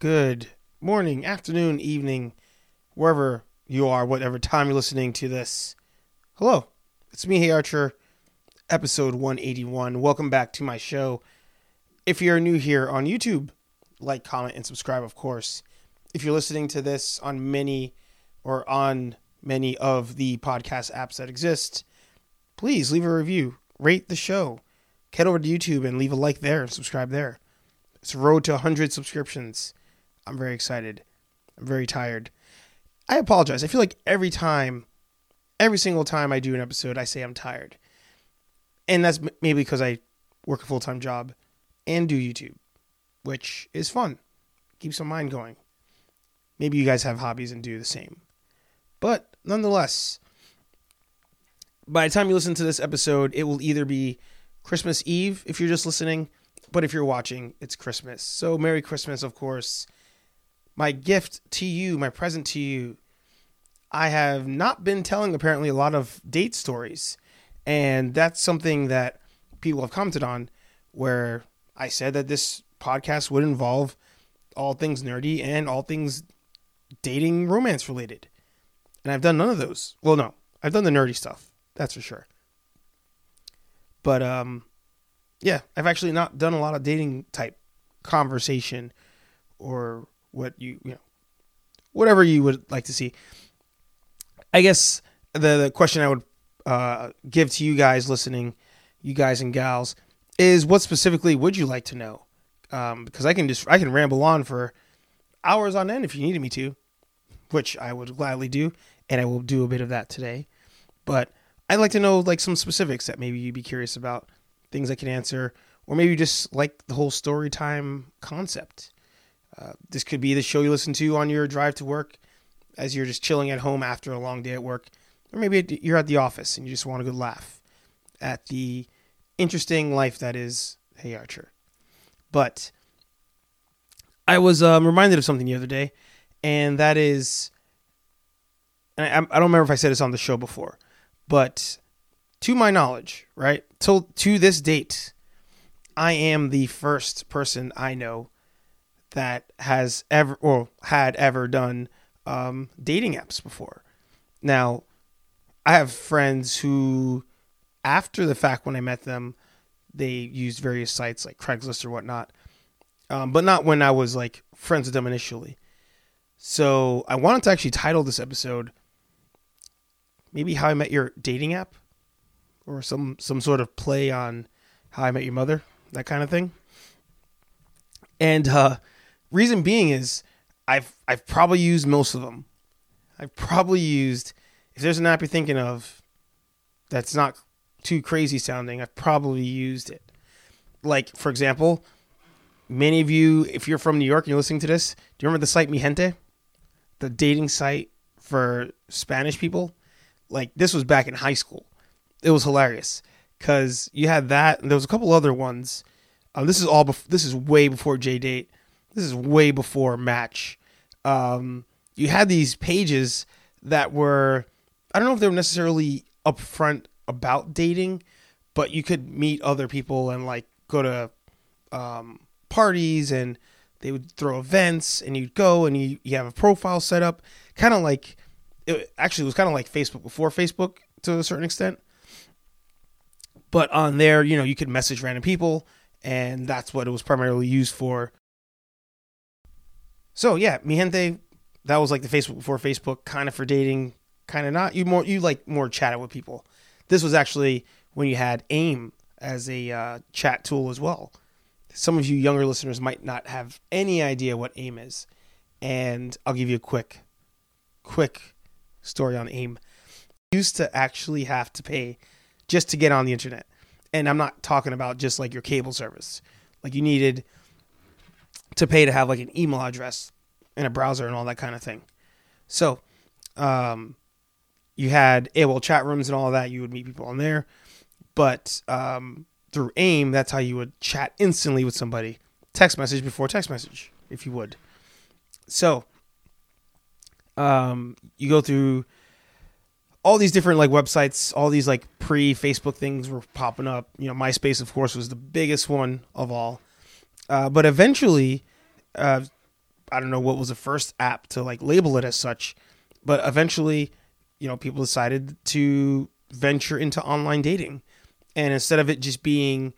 good morning, afternoon, evening, wherever you are, whatever time you're listening to this. Hello, it's me, Hey Archer, episode 181. Welcome back to my show. If you're new here on YouTube, like, comment, and subscribe, of course. If you're listening to this on many or on many of the podcast apps that exist, please leave a review, rate the show, head over to YouTube and leave a like there and subscribe there. It's road to 100 subscriptions. I'm very excited. I'm very tired. I apologize. I feel like every time, every single time I do an episode, I say I'm tired. And that's maybe because I work a full time job and do YouTube, which is fun. Keeps my mind going. Maybe you guys have hobbies and do the same. But nonetheless, by the time you listen to this episode, it will either be Christmas Eve if you're just listening, but if you're watching, it's Christmas. So Merry Christmas, of course. My gift to you, my present to you. I have not been telling apparently a lot of date stories, and that's something that people have commented on where I said that this podcast would involve all things nerdy and all things dating romance related. And I've done none of those. Well, no, I've done the nerdy stuff. That's for sure. But um yeah, I've actually not done a lot of dating type conversation or what you, you know, whatever you would like to see. I guess the, the question I would uh, give to you guys listening, you guys and gals, is what specifically would you like to know? Um, because I can just I can ramble on for hours on end if you needed me to, which I would gladly do, and I will do a bit of that today. But I'd like to know like some specifics that maybe you'd be curious about, things I can answer, or maybe just like the whole story time concept. Uh, this could be the show you listen to on your drive to work as you're just chilling at home after a long day at work. Or maybe you're at the office and you just want a good laugh at the interesting life that is Hey Archer. But I was um, reminded of something the other day, and that is, and I, I don't remember if I said this on the show before, but to my knowledge, right, till to this date, I am the first person I know that has ever or had ever done um, dating apps before. Now, I have friends who, after the fact, when I met them, they used various sites like Craigslist or whatnot, um, but not when I was like friends with them initially. So I wanted to actually title this episode maybe "How I Met Your Dating App," or some some sort of play on "How I Met Your Mother," that kind of thing. And uh, reason being is I've I've probably used most of them. I've probably used if there's an app you're thinking of that's not too crazy sounding, I've probably used it. Like for example, many of you, if you're from New York and you're listening to this, do you remember the site Mi Gente, the dating site for Spanish people? Like this was back in high school. It was hilarious because you had that, and there was a couple other ones. Um, this is all. Bef- this is way before JDate. This is way before Match. Um, you had these pages that were. I don't know if they were necessarily upfront about dating, but you could meet other people and like go to um, parties and they would throw events and you'd go and you, you have a profile set up kind of like it actually it was kind of like facebook before facebook to a certain extent but on there you know you could message random people and that's what it was primarily used for so yeah mi gente that was like the facebook before facebook kind of for dating kind of not. You more you like more chatted with people. This was actually when you had aim as a uh, chat tool as well. Some of you younger listeners might not have any idea what aim is and i'll give you a quick quick story on aim. You used to actually have to pay just to get on the internet and i'm not talking about just like your cable service. Like you needed to pay to have like an email address and a browser and all that kind of thing so um you had AOL chat rooms and all that you would meet people on there but um through AIM, that's how you would chat instantly with somebody. Text message before text message, if you would. So, um, you go through all these different like websites, all these like pre Facebook things were popping up. You know, MySpace, of course, was the biggest one of all. Uh, but eventually, uh, I don't know what was the first app to like label it as such, but eventually, you know, people decided to venture into online dating. And instead of it just being,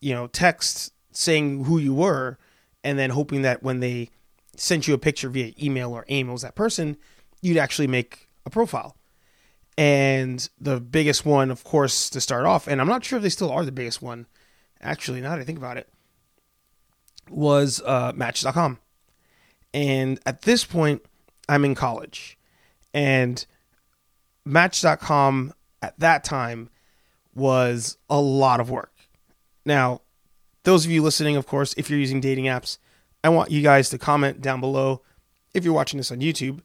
you know, text saying who you were and then hoping that when they sent you a picture via email or AIM was that person, you'd actually make a profile. And the biggest one, of course, to start off, and I'm not sure if they still are the biggest one, actually, now that I think about it, was uh, Match.com. And at this point, I'm in college. And Match.com at that time was a lot of work. Now, those of you listening, of course, if you're using dating apps, I want you guys to comment down below if you're watching this on YouTube.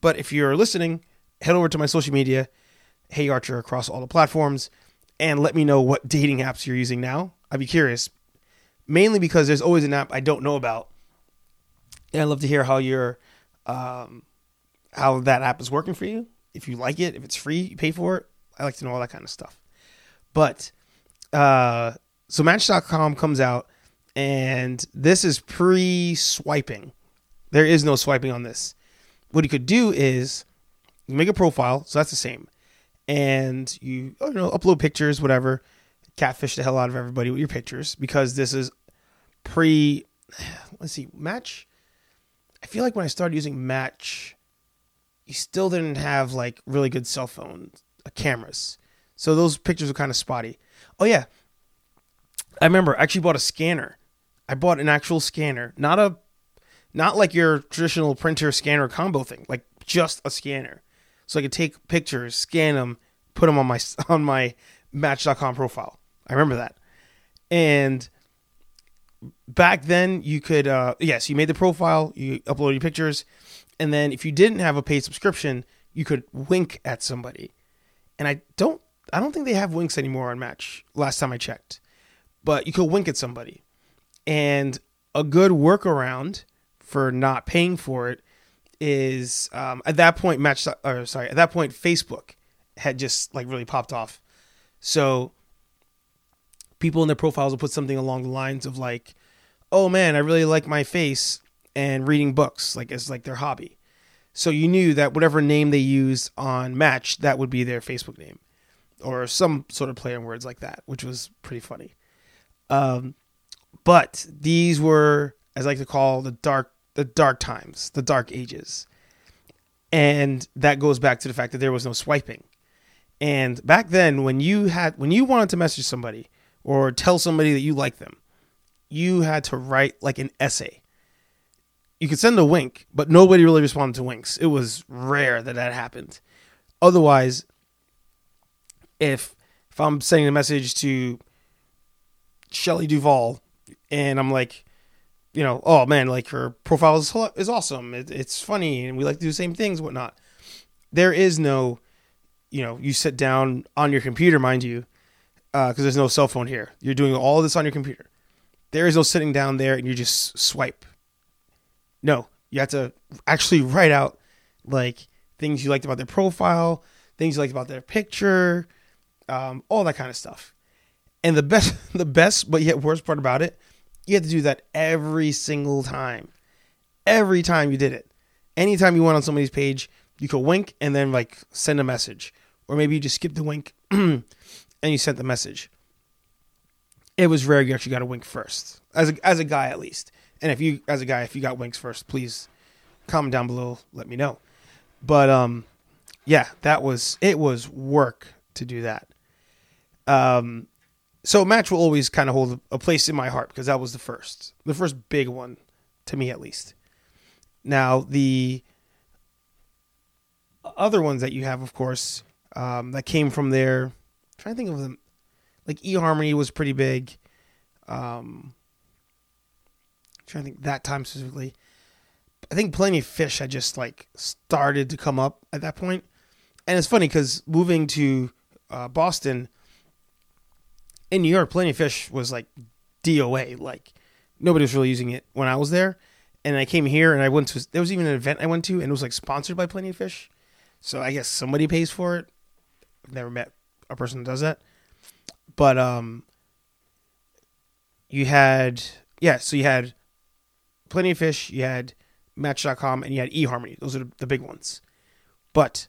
But if you're listening, head over to my social media, Hey Archer, across all the platforms, and let me know what dating apps you're using now. I'd be curious, mainly because there's always an app I don't know about, and I'd love to hear how your um, how that app is working for you. If you like it, if it's free, you pay for it. I like to know all that kind of stuff. But uh, so Match.com comes out, and this is pre-swiping. There is no swiping on this. What you could do is make a profile, so that's the same, and you you know upload pictures, whatever. Catfish the hell out of everybody with your pictures because this is pre. Let's see, Match. I feel like when I started using Match, you still didn't have like really good cell phone uh, cameras, so those pictures were kind of spotty. Oh yeah, I remember I actually bought a scanner. I bought an actual scanner, not a not like your traditional printer scanner combo thing, like just a scanner. So I could take pictures, scan them, put them on my on my match.com profile. I remember that. And back then you could uh yes, you made the profile, you upload your pictures, and then if you didn't have a paid subscription, you could wink at somebody. And I don't I don't think they have winks anymore on Match last time I checked. But you could wink at somebody. And a good workaround for not paying for it is um, at that point match or sorry at that point facebook had just like really popped off so people in their profiles will put something along the lines of like oh man i really like my face and reading books like as like their hobby so you knew that whatever name they used on match that would be their facebook name or some sort of play on words like that which was pretty funny um, but these were as i like to call the dark the dark times, the dark ages. And that goes back to the fact that there was no swiping. And back then when you had when you wanted to message somebody or tell somebody that you like them, you had to write like an essay. You could send a wink, but nobody really responded to winks. It was rare that that happened. Otherwise, if if I'm sending a message to Shelley Duvall and I'm like, you know, oh man, like her profile is, is awesome. It, it's funny, and we like to do the same things, whatnot. There is no, you know, you sit down on your computer, mind you, because uh, there's no cell phone here. You're doing all this on your computer. There is no sitting down there and you just swipe. No, you have to actually write out like things you liked about their profile, things you liked about their picture, um, all that kind of stuff. And the best, the best, but yet worst part about it you had to do that every single time. Every time you did it. Anytime you went on somebody's page, you could wink and then like send a message. Or maybe you just skipped the wink and you sent the message. It was rare you actually got a wink first. As a as a guy at least. And if you as a guy, if you got winks first, please comment down below, let me know. But um yeah, that was it was work to do that. Um so match will always kind of hold a place in my heart because that was the first, the first big one to me at least. Now the other ones that you have, of course, um, that came from there. Trying to think of them, like eHarmony was pretty big. Um, I'm trying to think that time specifically. I think Plenty Fish had just like started to come up at that point, and it's funny because moving to uh, Boston in New York, Plenty Fish was like DOA. Like nobody was really using it when I was there. And I came here and I went to there was even an event I went to and it was like sponsored by Plenty Fish. So I guess somebody pays for it. I've never met a person that does that. But um you had yeah, so you had Plenty of Fish, you had Match.com, and you had eHarmony. Those are the big ones. But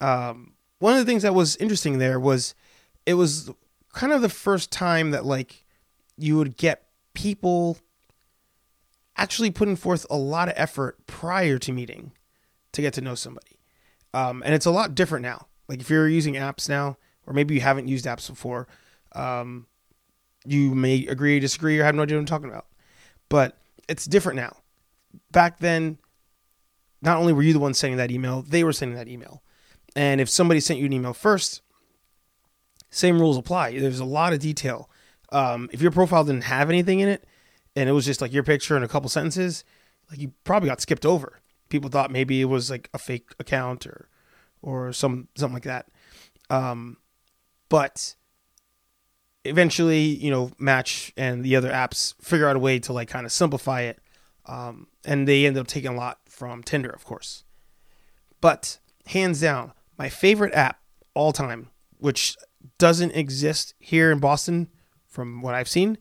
um, one of the things that was interesting there was it was kind of the first time that like you would get people actually putting forth a lot of effort prior to meeting to get to know somebody. Um, and it's a lot different now. Like if you're using apps now, or maybe you haven't used apps before, um, you may agree, disagree, or have no idea what I'm talking about. But it's different now. Back then, not only were you the one sending that email, they were sending that email. And if somebody sent you an email first, same rules apply. There's a lot of detail. Um, if your profile didn't have anything in it, and it was just like your picture and a couple sentences, like you probably got skipped over. People thought maybe it was like a fake account or or some something like that. Um, but eventually, you know, Match and the other apps figure out a way to like kind of simplify it. Um, and they end up taking a lot from Tinder, of course. But hands down, my favorite app all time, which doesn't exist here in Boston from what I've seen.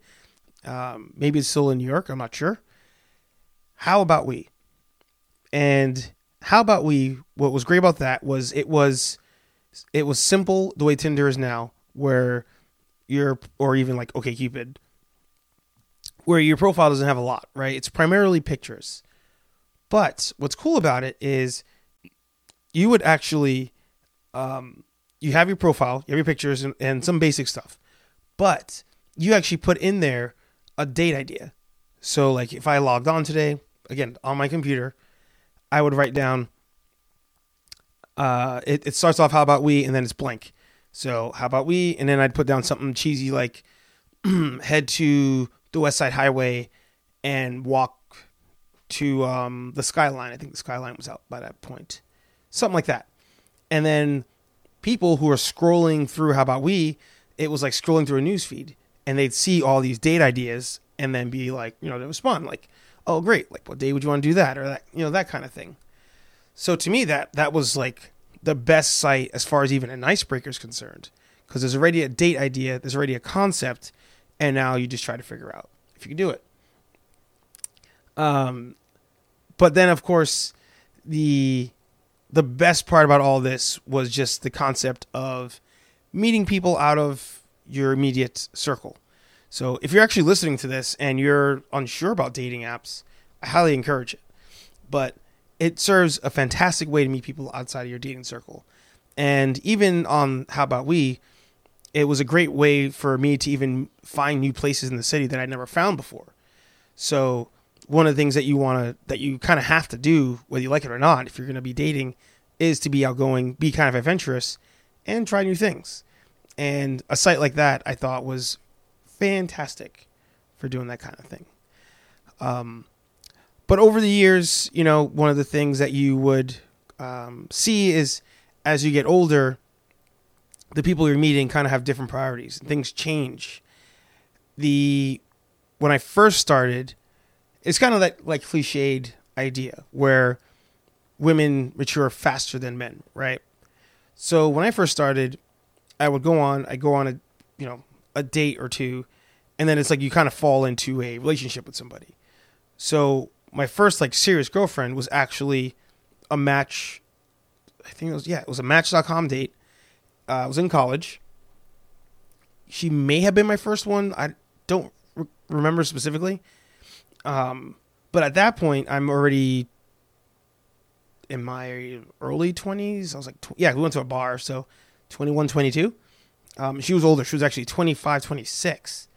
Um, maybe it's still in New York. I'm not sure. How about we? And how about we? What was great about that was it was it was simple the way Tinder is now, where your or even like OkCupid, where your profile doesn't have a lot, right? It's primarily pictures. But what's cool about it is you would actually um, you have your profile, you have your pictures and, and some basic stuff, but you actually put in there a date idea. So like if I logged on today, again on my computer, I would write down. Uh, it, it starts off how about we and then it's blank. So how about we and then I'd put down something cheesy like head to the West Side Highway and walk to um, the High Line. I think the High Line was out by that point, something like that. And then people who are scrolling through How About We, it was like scrolling through a news feed, and they'd see all these date ideas and then be like, you know, they respond like, "Oh, great! Like, what day would you want to do that?" or that, you know, that kind of thing. So to me, that that was like the best site as far as even an icebreaker is concerned, because there's already a date idea, there's already a concept, and now you just try to figure out if you can do it. Um, but then of course the the best part about all this was just the concept of meeting people out of your immediate circle. So if you're actually listening to this and you're unsure about dating apps, I highly encourage it. But it serves a fantastic way to meet people outside of your dating circle. And even on How About We, it was a great way for me to even find new places in the city that I'd never found before. So one of the things that you want to that you kind of have to do whether you like it or not if you're going to be dating is to be outgoing be kind of adventurous and try new things and a site like that i thought was fantastic for doing that kind of thing um, but over the years you know one of the things that you would um, see is as you get older the people you're meeting kind of have different priorities things change the when i first started it's kind of that like cliched idea where women mature faster than men, right? So when I first started, I would go on, I go on a, you know, a date or two, and then it's like you kind of fall into a relationship with somebody. So my first like serious girlfriend was actually a match. I think it was yeah, it was a Match.com date. Uh, I was in college. She may have been my first one. I don't re- remember specifically. Um, but at that point, I'm already in my early 20s. I was like, tw- yeah, we went to a bar. So 21, 22. Um, she was older. She was actually 25, 26.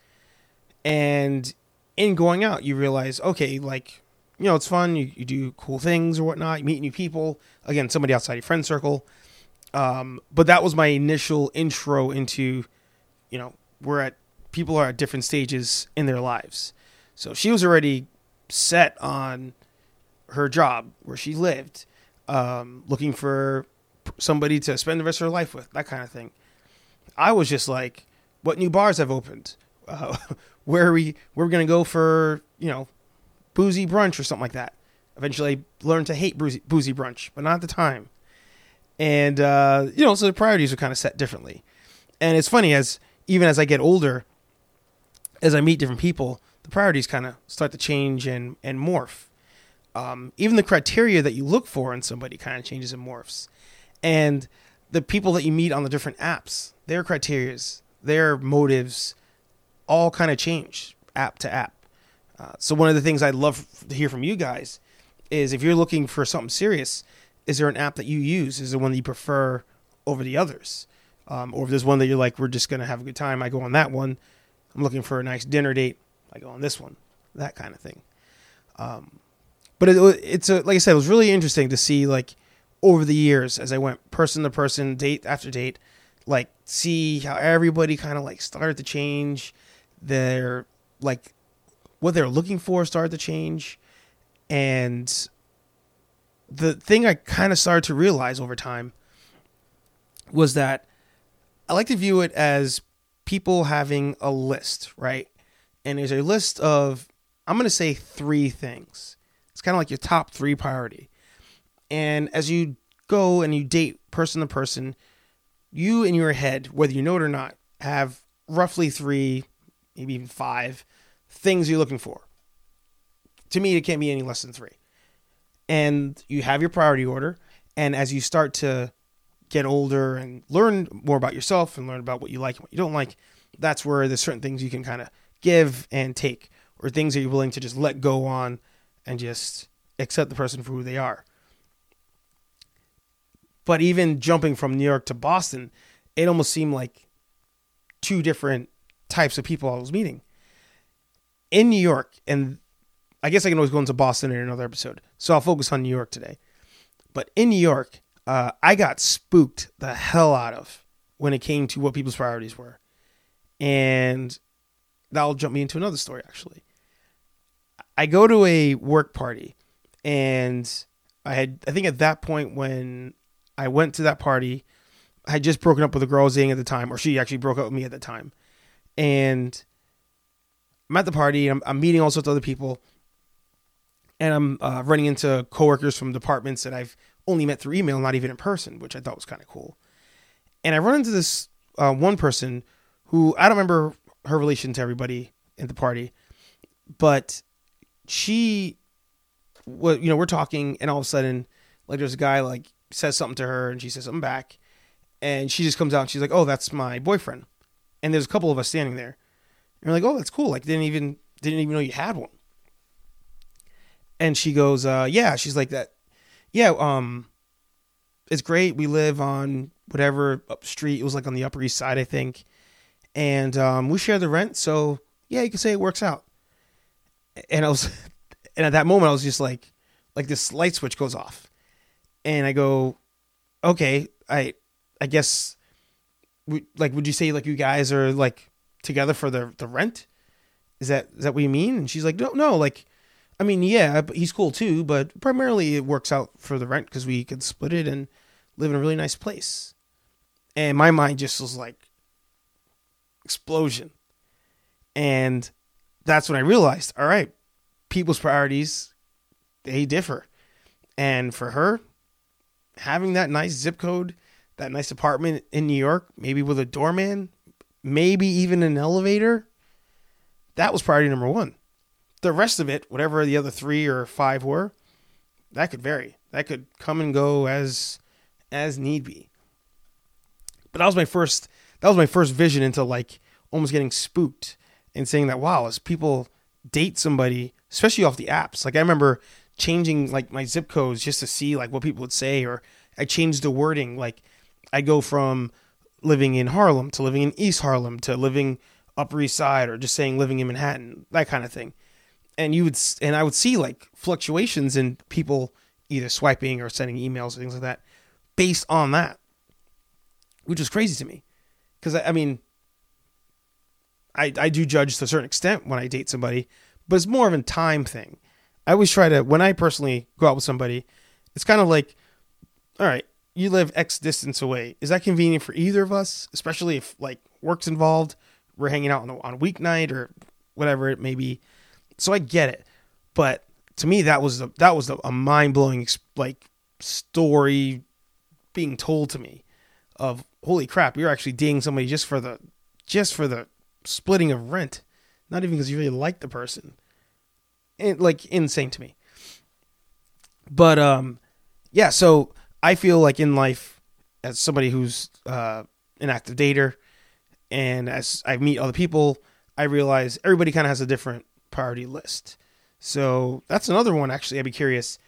And in going out, you realize, okay, like, you know, it's fun. You, you do cool things or whatnot. You meet new people. Again, somebody outside your friend circle. Um, but that was my initial intro into, you know, we're at people are at different stages in their lives. So she was already set on her job where she lived, um, looking for somebody to spend the rest of her life with, that kind of thing. I was just like, what new bars have opened? Uh, where are we? We're gonna go for you know, boozy brunch or something like that. Eventually, I learned to hate boozy, boozy brunch, but not at the time. And uh, you know, so the priorities are kind of set differently. And it's funny as even as I get older, as I meet different people, the priorities kind of start to change and and morph. Um, even the criteria that you look for in somebody kind of changes and morphs, and the people that you meet on the different apps, their criterias, their motives, all kind of change app to app. Uh, so one of the things I'd love to hear from you guys is if you're looking for something serious, is there an app that you use? Is there one that you prefer over the others? Um, or if there's one that you're like, we're just gonna have a good time, I go on that one. I'm looking for a nice dinner date, I go on this one. That kind of thing. Um, but it, it's a like I said, it was really interesting to see like over the years as I went person to person, date after date, like see how everybody kind of like started to change their like what they're looking for started to change and the thing I kind of started to realize over time was that I like to view it as people having a list, right? And there's a list of, I'm going to say three things. It's kind of like your top three priority. And as you go and you date person to person, you in your head, whether you know it or not, have roughly three, maybe even five things you're looking for. To me, it can't be any less than three. And you have your priority order. And as you start to get older and learn more about yourself and learn about what you like and what you don't like, that's where there's certain things you can kind of give and take, or things that you're willing to just let go on and just accept the person for who they are. But even jumping from New York to Boston, it almost seemed like two different types of people I was meeting. In New York, and I guess I can always go into Boston in another episode, so I'll focus on New York today. But in New York, uh, I got spooked the hell out of when it came to what people's priorities were. And that'll jump me into another story, actually. I go to a work party, and I had, I think at that point when I went to that party. I had just broken up with a girl I was dating at the time, or she actually broke up with me at the time. And I'm at the party. I'm, I'm meeting all sorts of other people, and I'm uh, running into coworkers from departments that I've only met through email, not even in person, which I thought was kind of cool. And I run into this uh, one person who I don't remember her relation to everybody at the party, but she, well, you know, we're talking, and all of a sudden, like, there's a guy like says something to her and she says something back. And she just comes out and she's like, Oh, that's my boyfriend. And there's a couple of us standing there. And we're like, Oh, that's cool. Like didn't even didn't even know you had one. And she goes, uh, yeah, she's like that. Yeah, um, it's great. We live on whatever up street. It was like on the Upper East Side, I think. And um, we share the rent, so yeah, you can say it works out. And I was, and at that moment, I was just like, like this light switch goes off, and I go, okay, I I guess we, like would you say like you guys are like together for the the rent? Is that is that what you mean? And she's like, no, no, like, I mean, yeah, but he's cool too, but primarily it works out for the rent because we can split it and live in a really nice place. And my mind just was like explosion, and that's when I realized, all right, people's priorities they differ, and for her, having that nice zip code, that nice apartment in New York, maybe with a doorman, maybe even an elevator, that was priority number one. The rest of it, whatever the other three or five were, that could vary. That could come and go as as need be. But that was my first that was my first vision into like almost getting spooked and saying that wow, as people date somebody, especially off the apps. Like I remember changing like my zip codes just to see like what people would say or I changed the wording like I go from living in Harlem to living in East Harlem to living Upper East Side or just saying living in Manhattan that kind of thing and you would and I would see like fluctuations in people either swiping or sending emails or things like that based on that which was crazy to me because I, I mean I, I do judge to a certain extent when I date somebody, but it's more of a time thing. I always try to when I personally go out with somebody, it's kind of like, all right, you live X distance away. Is that convenient for either of us? Especially if like work's involved, we're hanging out on a, on a weeknight or whatever it may be. So I get it, but to me that was the, that was the, a mind blowing like story being told to me of holy crap, you're actually dating somebody just for the just for the splitting of rent, not even because you really like the person. And like insane to me. But um, yeah. So I feel like in life, as somebody who's uh, an active dater, and as I meet other people, I realize everybody kind of has a different priority list. So that's another one. Actually, I'd be curious.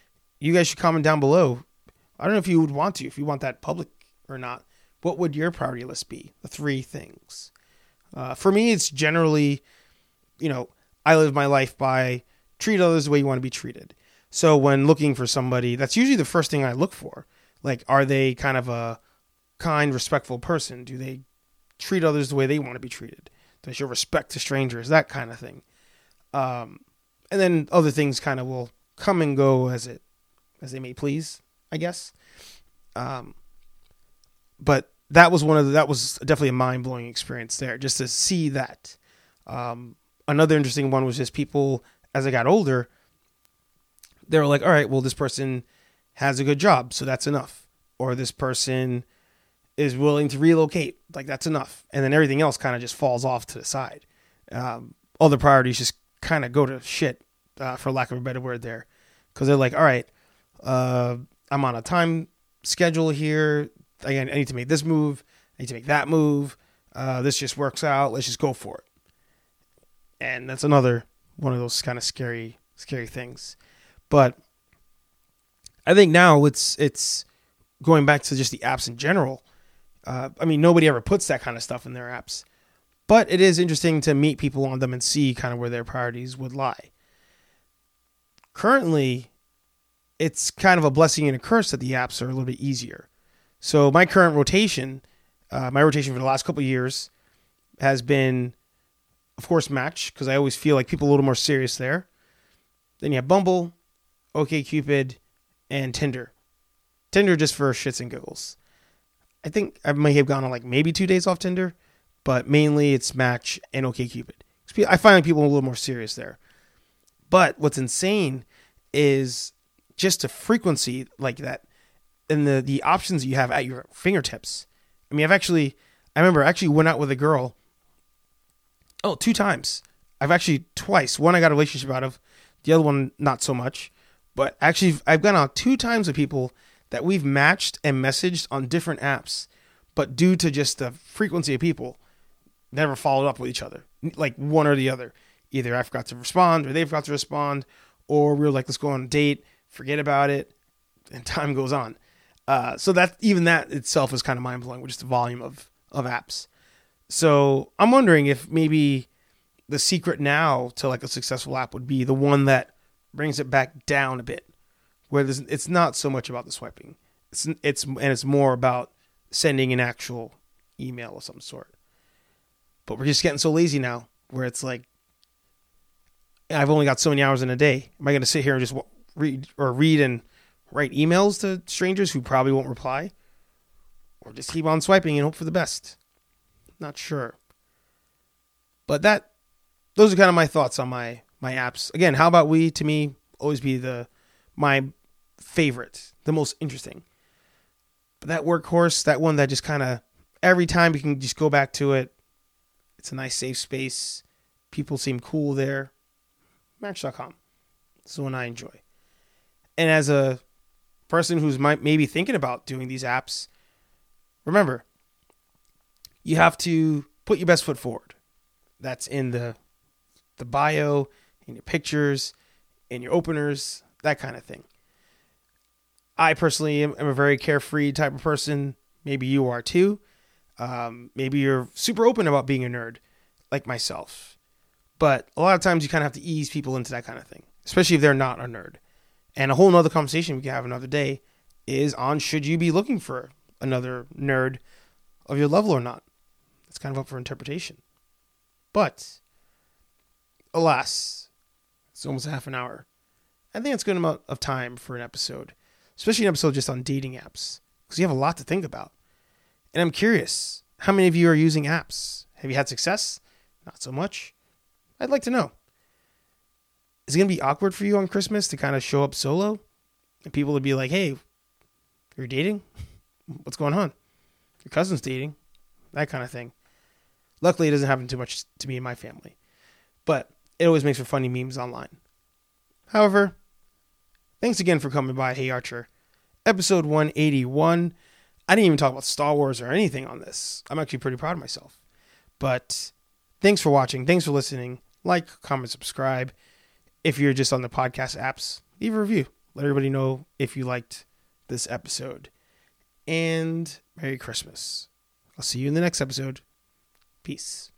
You guys should comment down below. I don't know if you would want to, if you want that public or not. What would your priority list be? The three things. Uh, for me, it's generally, you know, I live my life by treat others the way you want to be treated. So when looking for somebody, that's usually the first thing I look for. Like, are they kind of a kind, respectful person? Do they treat others the way they want to be treated? Does your respect to strangers? That kind of thing. Um, and then other things kind of will come and go as it as they may please, I guess. Um, but that was one of the, that was definitely a mind blowing experience there, just to see that. Um, another interesting one was just people as I got older they were like, all right, well, this person has a good job, so that's enough. Or this person is willing to relocate, like that's enough. And then everything else kind of just falls off to the side. Um, the priorities just kind of go to shit, uh, for lack of a better word there. Because they're like, all right, uh, I'm on a time schedule here. I, I need to make this move. I need to make that move. Uh, this just works out. Let's just go for it. And that's another one of those kind of scary, scary things. But I think now it's it's going back to just the apps in general. Uh, I mean, nobody ever puts that kind of stuff in their apps, but it is interesting to meet people on them and see kind of where their priorities would lie. Currently, it's kind of a blessing and a curse that the apps are a little bit easier. So my current rotation, uh, my rotation for the last couple years, has been, of course, Match because I always feel like people are a little more serious there. Then you have Bumble, OKCupid, and Tinder. Tinder just for shits and giggles. I think I may have gone on like maybe two days off Tinder, but mainly it's Match and OKCupid. I find like people a little more serious there. But what's insane is just a frequency like that and the the options you have at your fingertips. I mean, I've actually I remember I actually went out with a girl. Oh, two times. I've actually twice. One I got a relationship out of, the other one not so much. But actually, I've gone out two times with people that we've matched and messaged on different apps, but due to just the frequency of people, never followed up with each other, like one or the other. Either I forgot to respond, or they forgot to respond, or we were like, let's go on a date, forget about it, and time goes on. Uh, so that even that itself is kind of mind blowing with just the volume of of apps. So I'm wondering if maybe the secret now to like a successful app would be the one that brings it back down a bit, where it's not so much about the swiping. It's it's and it's more about sending an actual email of some sort. But we're just getting so lazy now, where it's like, I've only got so many hours in a day. Am I going to sit here and just read or read and write emails to strangers who probably won't reply, or just keep on swiping and hope for the best? Not sure. But that, those are kind of my thoughts on my my apps. Again, how about we to me always be the my favorite, the most interesting. But that workhorse, that one that just kind of every time you can just go back to it. It's a nice safe space. People seem cool there. Match.com. This is one I enjoy. And as a person who's might maybe thinking about doing these apps, remember, you have to put your best foot forward. That's in the the bio, in your pictures, in your openers, that kind of thing. I personally am, am a very carefree type of person. Maybe you are too. Um, maybe you're super open about being a nerd, like myself. But a lot of times you kind of have to ease people into that kind of thing, especially if they're not a nerd. And a whole nother conversation we can have another day is on should you be looking for another nerd of your level or not. It's kind of up for interpretation. But alas, it's almost half an hour. I think it's a good amount of time for an episode, especially an episode just on dating apps, because you have a lot to think about. And I'm curious, how many of you are using apps? Have you had success? Not so much. I'd like to know. Is it going to be awkward for you on Christmas to kind of show up solo? And people would be like, hey, you're dating? What's going on? Your cousin's dating? That kind of thing. Luckily, it doesn't happen too much to me and my family. but it always makes for funny memes online. However, thanks again for coming by, Hey Archer. Episode 181. I didn't even talk about Star Wars or anything on this. I'm actually pretty proud of myself. But thanks for watching. Thanks for listening. Like, comment, subscribe. If you're just on the podcast apps, leave a review. Let everybody know if you liked this episode. And Merry Christmas. I'll see you in the next episode. Peace.